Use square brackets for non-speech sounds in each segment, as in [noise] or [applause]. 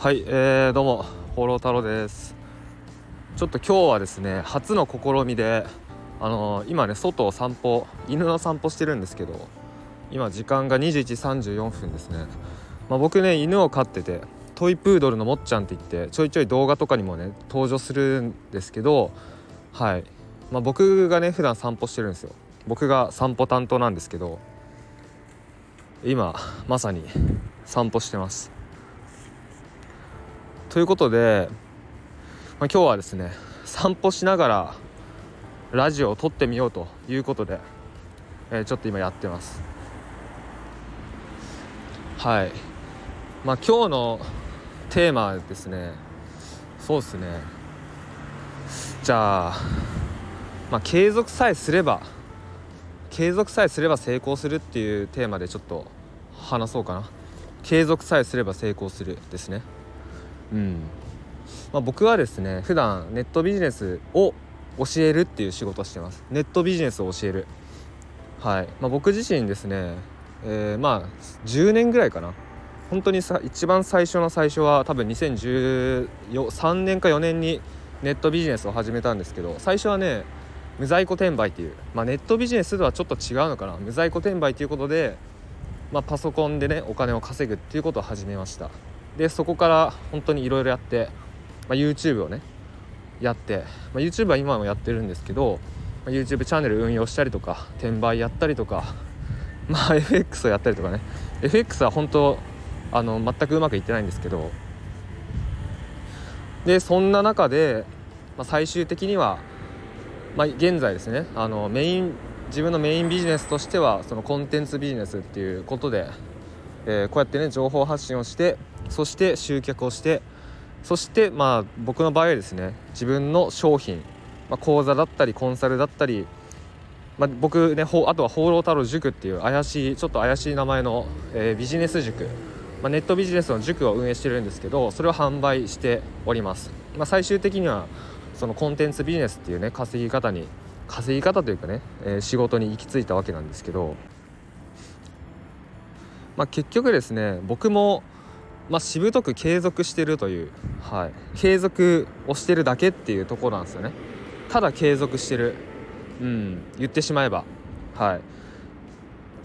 はい、えー、どうも放浪太郎です。ちょっと今日はですね初の試みであのー、今ね外を散歩犬の散歩してるんですけど今時間が21時34分ですね、まあ、僕ね犬を飼っててトイプードルのもっちゃんって言ってちょいちょい動画とかにもね登場するんですけどはい、まあ、僕がね普段散歩してるんですよ。僕が散歩担当なんですけど今まさに散歩してます。ということで、まあ、今日はですね散歩しながらラジオを撮ってみようということで、えー、ちょっと今やってます。はい。まあ今日のテーマはですね。そうですね。じゃあまあ継続さえすれば継続さえすれば成功するっていうテーマでちょっと話そうかな。継続さえすれば成功するですね。うん。まあ、僕はですね普段ネットビジネスを教えるっていう仕事をしてます。ネットビジネスを教える。はい、まあ、僕自身ですね、えー、まあ10年ぐらいかな。本当にさ一番最初の最初は多分2013年か4年にネットビジネスを始めたんですけど最初はね無在庫転売っていう、まあ、ネットビジネスとはちょっと違うのかな。無在庫転売ということで、まあ、パソコンでねお金を稼ぐっていうことを始めました。でそこから本当にいろいろやって、まあ、YouTube をねやって、まあ、YouTube は今もやってるんですけど、まあ、YouTube チャンネル運用したりとか転売やったりとかまあ [laughs] FX をやったりとかね。FX は本当あの全くうまくいってないんですけどでそんな中で、まあ、最終的には、まあ、現在ですねあのメイン自分のメインビジネスとしてはそのコンテンツビジネスっていうことで、えー、こうやってね情報発信をしてそして集客をしてそしてまあ僕の場合はですね自分の商品、まあ、講座だったりコンサルだったり、まあ、僕ねあとは放浪太郎塾っていう怪しいちょっと怪しい名前の、えー、ビジネス塾、まあ、ネットビジネスの塾を運営してるんですけどそれを販売しております、まあ、最終的にはそのコンテンツビジネスっていうね稼ぎ方に稼ぎ方というかね、えー、仕事に行き着いたわけなんですけど、まあ、結局ですね僕もまあ、しぶとく継続してるという、はい、継続をしてるだけっていうところなんですよね。ただ継続してる、うん、言ってしまえば。はい。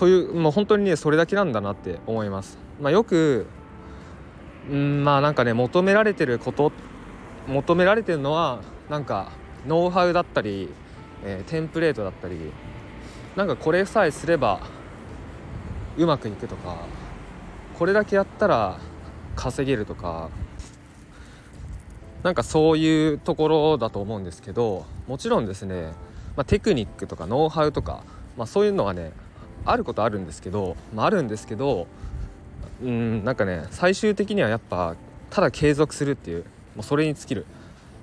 というもう本当にねそれだけなんだなって思います、まあ、よくうんまあなんかね求められてること求められてるのはなんかノウハウだったり、えー、テンプレートだったりなんかこれさえすればうまくいくとかこれだけやったら稼げるとかなんかそういうところだと思うんですけどもちろんですね、まあ、テクニックとかノウハウとか、まあ、そういうのはねあることあるんですけど、まあ、あるんですけどうんなんかね最終的にはやっぱただ継続するっていうもうそれに尽きる。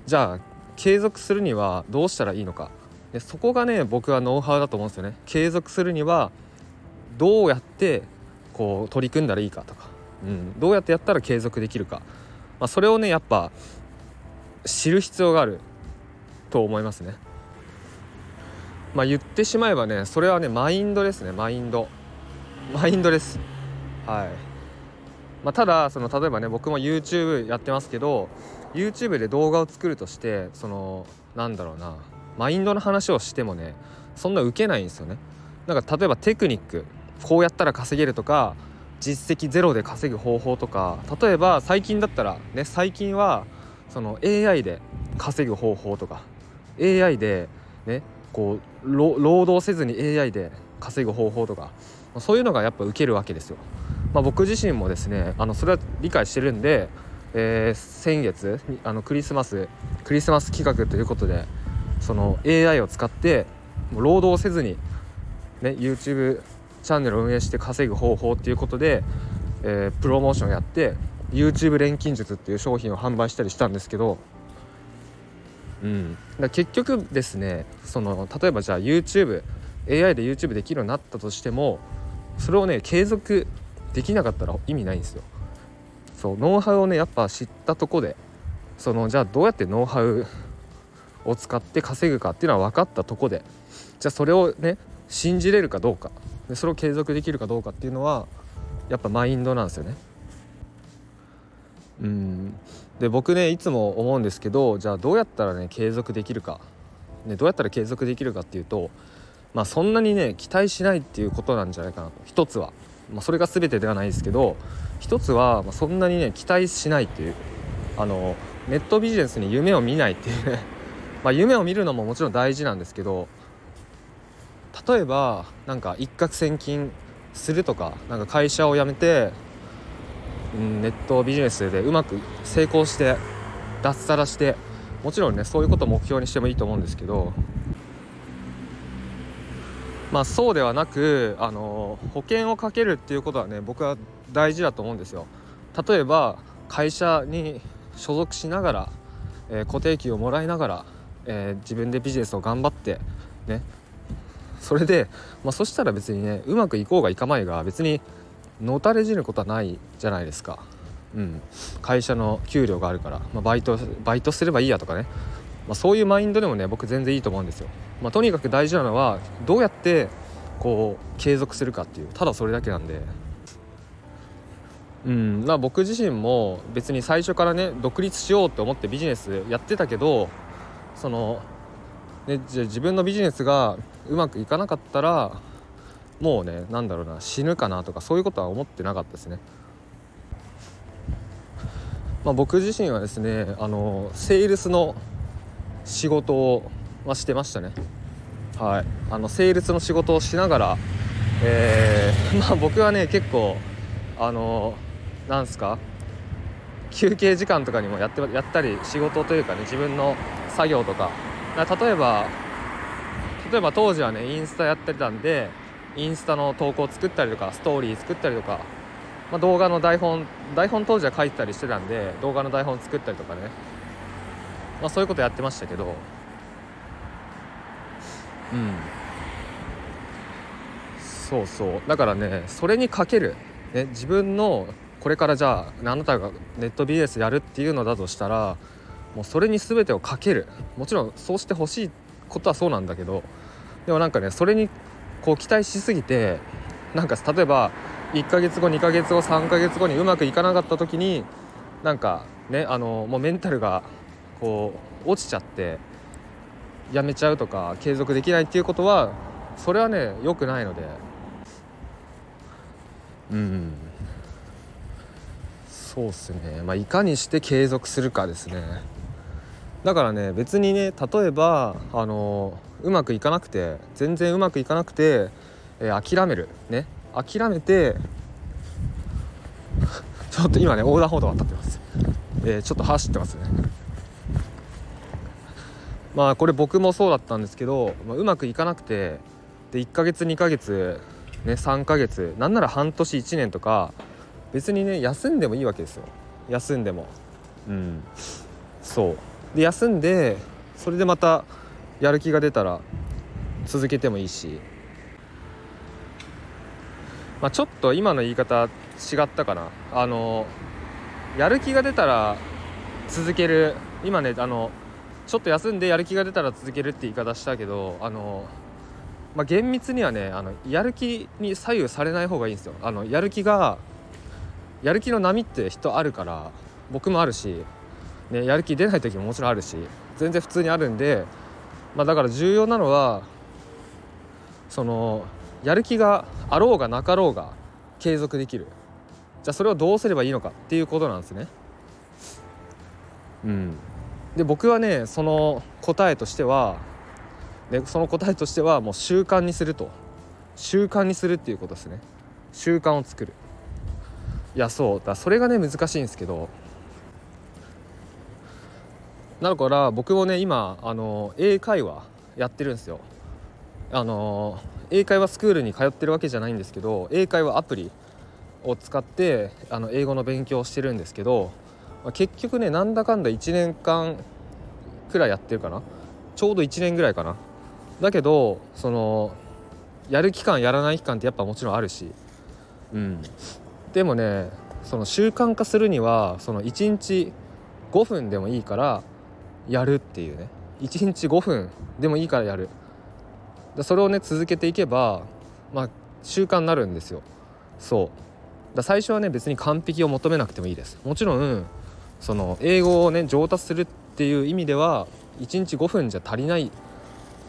じゃあ継続するにはどうしたらいいのか。でそこがね僕はノウハウだと思うんですよね。継続するにはどうやってこう取り組んだらいいかとか。うん、どうやってやったら継続できるか、まあ、それをねやっぱ知る必要があると思いますね。まあ、言ってしまえばねそれはねマインドですね。マインド。マインドです。はい。まあ、ただその例えばね僕も YouTube やってますけど YouTube で動画を作るとしてそのなんだろうなマインドの話をしてもねそんな受けないんですよね。なんか例えばテクニックこうやったら稼げるとか実績ゼロで稼ぐ方法とか例えば最近だったらね最近はその AI で稼ぐ方法とか AI でねこう労働せずに AI で稼ぐ方法とかそういうのがやっぱ受けるわけですよ。まあ、僕自身もですねあのそれは理解してるんで、えー、先月あのクリスマスクリスマス企画ということでその AI を使ってもう労働せずに、ね、YouTube チャンネルを運営して稼ぐ方法っていうことで、えー、プロモーションやって YouTube 錬金術っていう商品を販売したりしたんですけど、うん、だ結局ですねその例えばじゃあ YouTube AI で YouTube できるようになったとしてもそれをね継続できなかったら意味ないんですよ。そうノウハウをねやっぱ知ったとこでそのじゃあどうやってノウハウを使って稼ぐかっていうのは分かったとこでじゃあそれをね信じれるかどうか。でそれを継続できるかどうかっていうのはやっぱマインドなんですよね。うん。で僕ねいつも思うんですけどじゃあどうやったらね継続できるか、ね、どうやったら継続できるかっていうとまあそんなにね期待しないっていうことなんじゃないかなと。一つは、まあ、それが全てではないですけど一つは、まあ、そんなにね期待しないっていう。あのネットビジネスに夢を見ないっていうね。[laughs] まあ夢を見るのももちろん大事なんですけど例えばなんか一攫千金するとかなんか会社を辞めて、うん、ネットビジネスでうまく成功して脱サラしてもちろんねそういうことを目標にしてもいいと思うんですけどまあそうではなくあの保険をかけるっていうことはね僕は大事だと思うんですよ。例えば会社に所属しながら、えー、固定給をもらいながら、えー、自分でビジネスを頑張ってねそれで、まあ、そしたら別にねうまくいこうがいかまいが別にのたれ死ぬことはないじゃないですか。うん、会社の給料があるから、まあ、バイトバイトすればいいやとかね、まあ、そういうマインドでもね僕全然いいと思うんですよ。まあ、とにかく大事なのはどうやってこう継続するかっていうただそれだけなんで。うん、まあ僕自身も別に最初からね独立しようと思ってビジネスやってたけどその、ね、じゃ自分のビジネスがうまくいかなかったらもうねなんだろうな死ぬかなとかそういうことは思ってなかったですね。まあ、僕自身はですねあのセールスの仕事を、まあ、してましたね。はい、あのセールスの仕事をしながら、えー、[laughs] まあ、僕はね結構あのなんすか休憩時間とかにもやってやったり仕事というかね自分の作業とか例えば例えば当時はねインスタやってたんでインスタの投稿作ったりとかストーリー作ったりとか、まあ、動画の台本台本当時は書いてたりしてたんで動画の台本作ったりとかね、まあ、そういうことやってましたけど。うん。そうそう。だからねそれにかける、ね、自分のこれからじゃああなたがネットビジネスやるっていうのだとしたらもうそれに全てをかける。もちろんそうしてほしいことはそうなんだけど。でもなんかねそれにこう期待しすぎてなんか例えば1ヶ月後2ヶ月後3ヶ月後にうまくいかなかった時になんかねあのもうメンタルがこう落ちちゃってやめちゃうとか継続できないっていうことはそれはね良くないので。うん。そうっすね。まあいかにして継続するかですね。だからね別にね例えばあのうまくいかなくて全然うまくいかなくて、えー、諦める。ね。諦めて [laughs] ちょっと今ね横断歩道渡ってます、えー、ちょっと走ってますね。まあこれ僕もそうだったんですけど、まあ、うまくいかなくてで1ヶ月2ヶ月ね3ヶ月なんなら半年1年とか別にね休んでもいいわけですよ。休んでも。うん。そう。で休んでそれでまたやる気が出たら続けてもいいし。まあちょっと今の言い方違ったかな。あのやる気が出たら続ける。今ねあのちょっと休んでやる気が出たら続けるって言い方したけどあのまあ、厳密にはねあのやる気に左右されない方がいいんですよ。あのやる気がやる気の波って人あるから僕もあるし、ね、やる気出ない時ももちろんあるし全然普通にあるんで、まあ、だから重要なのはそのやる気があろうがなかろうが継続できる。じゃあそれをどうすればいいのかっていうことなんですね。うん、で僕はねその答えとしては、ね、その答えとしてはもう習慣にすると。習慣にするっていうことですね。習慣を作る。いやそう。だそれがね難しいんですけどだから僕もね今あの英会話やってるんですよ。あの英会話スクールに通ってるわけじゃないんですけど英会話アプリを使ってあの英語の勉強をしてるんですけど、まあ、結局ねなんだかんだ1年間くらいやってるかな？ちょうど1年ぐらいかな。だけどそのやる期間やらない期間ってやっぱもちろんあるし。うん。でもねその習慣化するにはその1日5分でもいいからやるっていうね。1日5分。でもいいからやる。それをね続けていけばまあ習慣になるんですよ。そう。だ最初はね別に完璧を求めなくてもいいです。もちろんその英語をね上達するっていう意味では1日5分じゃ足りない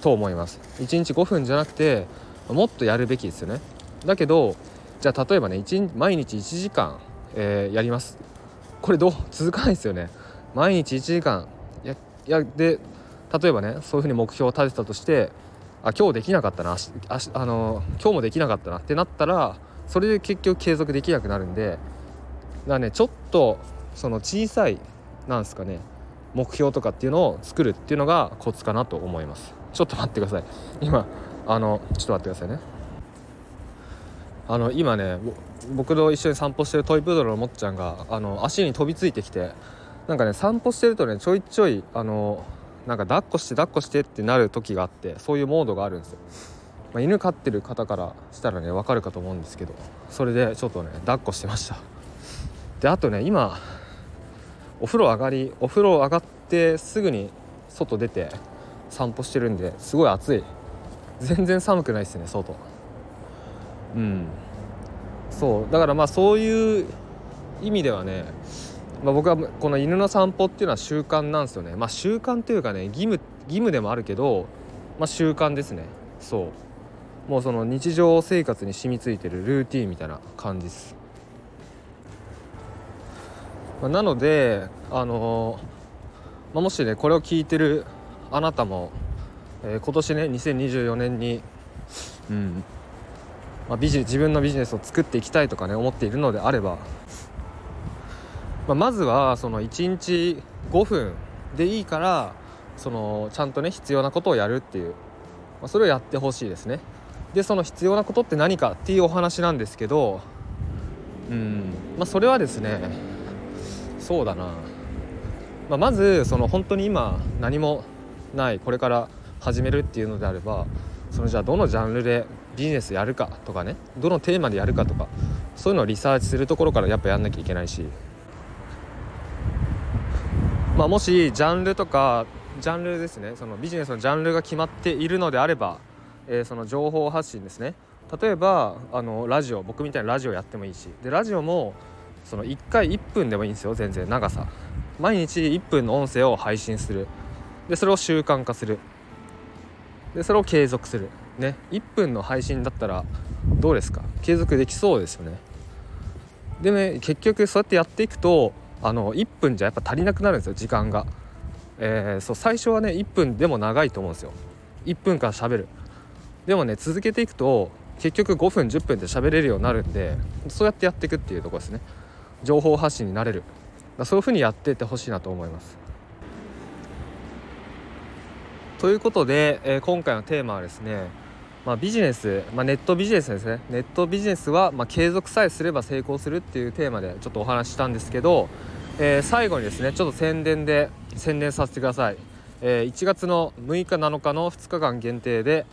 と思います。1日5分じゃなくてもっとやるべきですよね。だけどじゃあ例えばね1毎日1時間、えー、やります。これどう？続かないですよね。毎日1時間ややで例えばねそういうふうに目標を立てたとしてあ今日できなかったなああの今日もできなかったなってなったらそれで結局継続できなくなるんでだからねちょっとその小さいなんですかね目標とかっていうのを作るっていうのがコツかなと思います。ちょっと待ってください。今あのちょっと待ってくださいね。あの今ね僕と一緒に散歩してるトイプードルのもっちゃんがあの足に飛びついてきてなんかね散歩してるとねちょいちょいあのなんか抱っこして抱っこしてってなる時があってそういうモードがあるんですよ、まあ、犬飼ってる方からしたらね分かるかと思うんですけどそれでちょっとね抱っこしてました。であとね今お風呂上がりお風呂上がってすぐに外出て散歩してるんですごい暑い。全然寒くないですね外。うん。そう。だからまあそういう意味ではねまあ、僕はこの犬の散歩っていうのは習慣なんですよね。まあ習慣というかね義務義務でもあるけど、まあ、習慣ですね。そう。もうその日常生活に染みついてるルーティンみたいな感じです、まあ、なのであのー、まあ、もしねこれを聞いてるあなたも、えー、今年ね2024年にうんまあ、ビジ自分のビジネスを作っていきたいとかね思っているのであればまあ、まずはその1日5分でいいからそのちゃんとね必要なことをやるっていう、まあ、それをやってほしいですね。でその必要なことって何かっていうお話なんですけどうんまあそれはですねそうだな、まあ、まずその本当に今何もないこれから始めるっていうのであればそのじゃあどのジャンルでビジネスやるかとかねどのテーマでやるかとかそういうのをリサーチするところからやっぱやんなきゃいけないしまあ、もしジャンルとかジャンルですね。そのビジネスのジャンルが決まっているのであれば、えー、その情報発信ですね。例えばあのラジオ僕みたいなラジオやってもいいし。でラジオもその1回1分でもいいんですよ。全然長さ。毎日1分の音声を配信する。でそれを習慣化する。でそれを継続する。ね。1分の配信だったらどうですか？継続できそうですよね。でね結局そうやってやっていくとあの1分じゃやっぱ足りなくなるんですよ時間が、えー、そう最初はね1分でも長いと思うんですよ。1分間喋る。でもね続けていくと結局5分10分で喋れるようになるんでそうやってやっていくっていうとこですね。情報発信になれる。そういうふうにやっていってほしいなと思います。ということで、えー、今回のテーマはですねまあ、ビジネス、まあ、ネットビジネスですね。ネットビジネスはま継続さえすれば成功するっていうテーマでちょっとお話ししたんですけど、えー、最後にですねちょっと宣伝で宣伝させてください、えー、1月の6日7日の2日間限定で、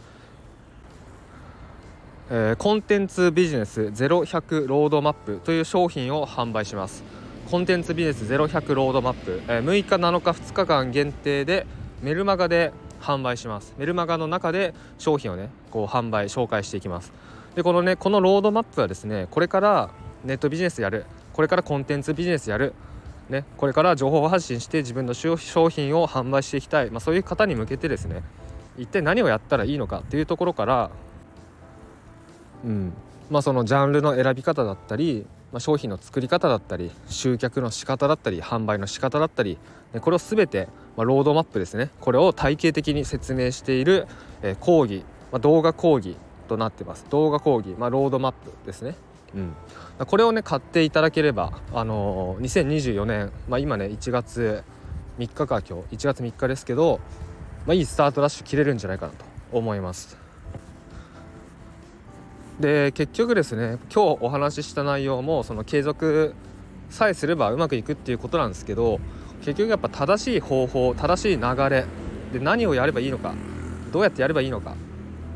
えー、コンテンツビジネス0100ロードマップという商品を販売します。コンテンツビジネス0100ロードマップ、えー、6日7日2日間限定でメルマガで販売します。メルマガの中で商品をねこう販売紹介していきます。でこのねこのロードマップはですねこれからネットビジネスやる。これからコンテンツビジネスやる。ね、これから情報発信して自分の商品を販売していきたい、まあ、そういう方に向けてですね一体何をやったらいいのかっていうところから、うん。まあ、そのジャンルの選び方だったり、まあ、商品の作り方だったり集客の仕方だったり販売の仕方だったりこれを全てまあ、ロードマップですね。これを体系的に説明している、えー、講義、まあ、動画講義となってます。動画講義、まあ、ロードマップですね、うん、これをね買っていただければ、あのー、2024年、まあ、今ね1月3日か今日1月3日ですけど、まあ、いいスタートダッシュ切れるんじゃないかなと思います。で結局ですね今日お話しした内容もその継続さえすればうまくいくっていうことなんですけど結局やっぱ正しい方法正しい流れで何をやればいいのかどうやってやればいいのか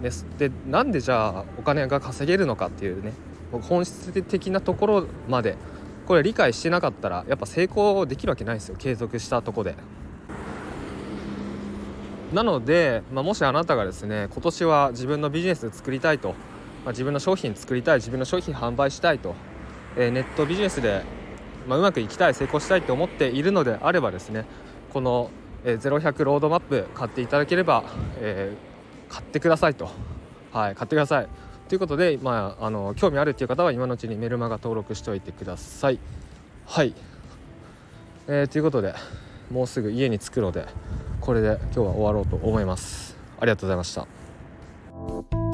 です。でなんでじゃあお金が稼げるのかっていうね本質的なところまでこれ理解してなかったらやっぱ成功できるわけないですよ継続したとこで。なので、まあ、もしあなたがですね今年は自分のビジネス作りたいと、まあ、自分の商品作りたい自分の商品販売したいと、えー、ネットビジネスでまあ、うまくいきたい成功したいと思っているのであればですねこの、えー、0100ロードマップ買っていただければ、えー、買ってくださいと。はい買ってください。ということで、まあ、あの興味あるっていう方は今のうちにメルマガ登録しておいてください。はい、えー、ということでもうすぐ家に着くのでこれで今日は終わろうと思います。ありがとうございました。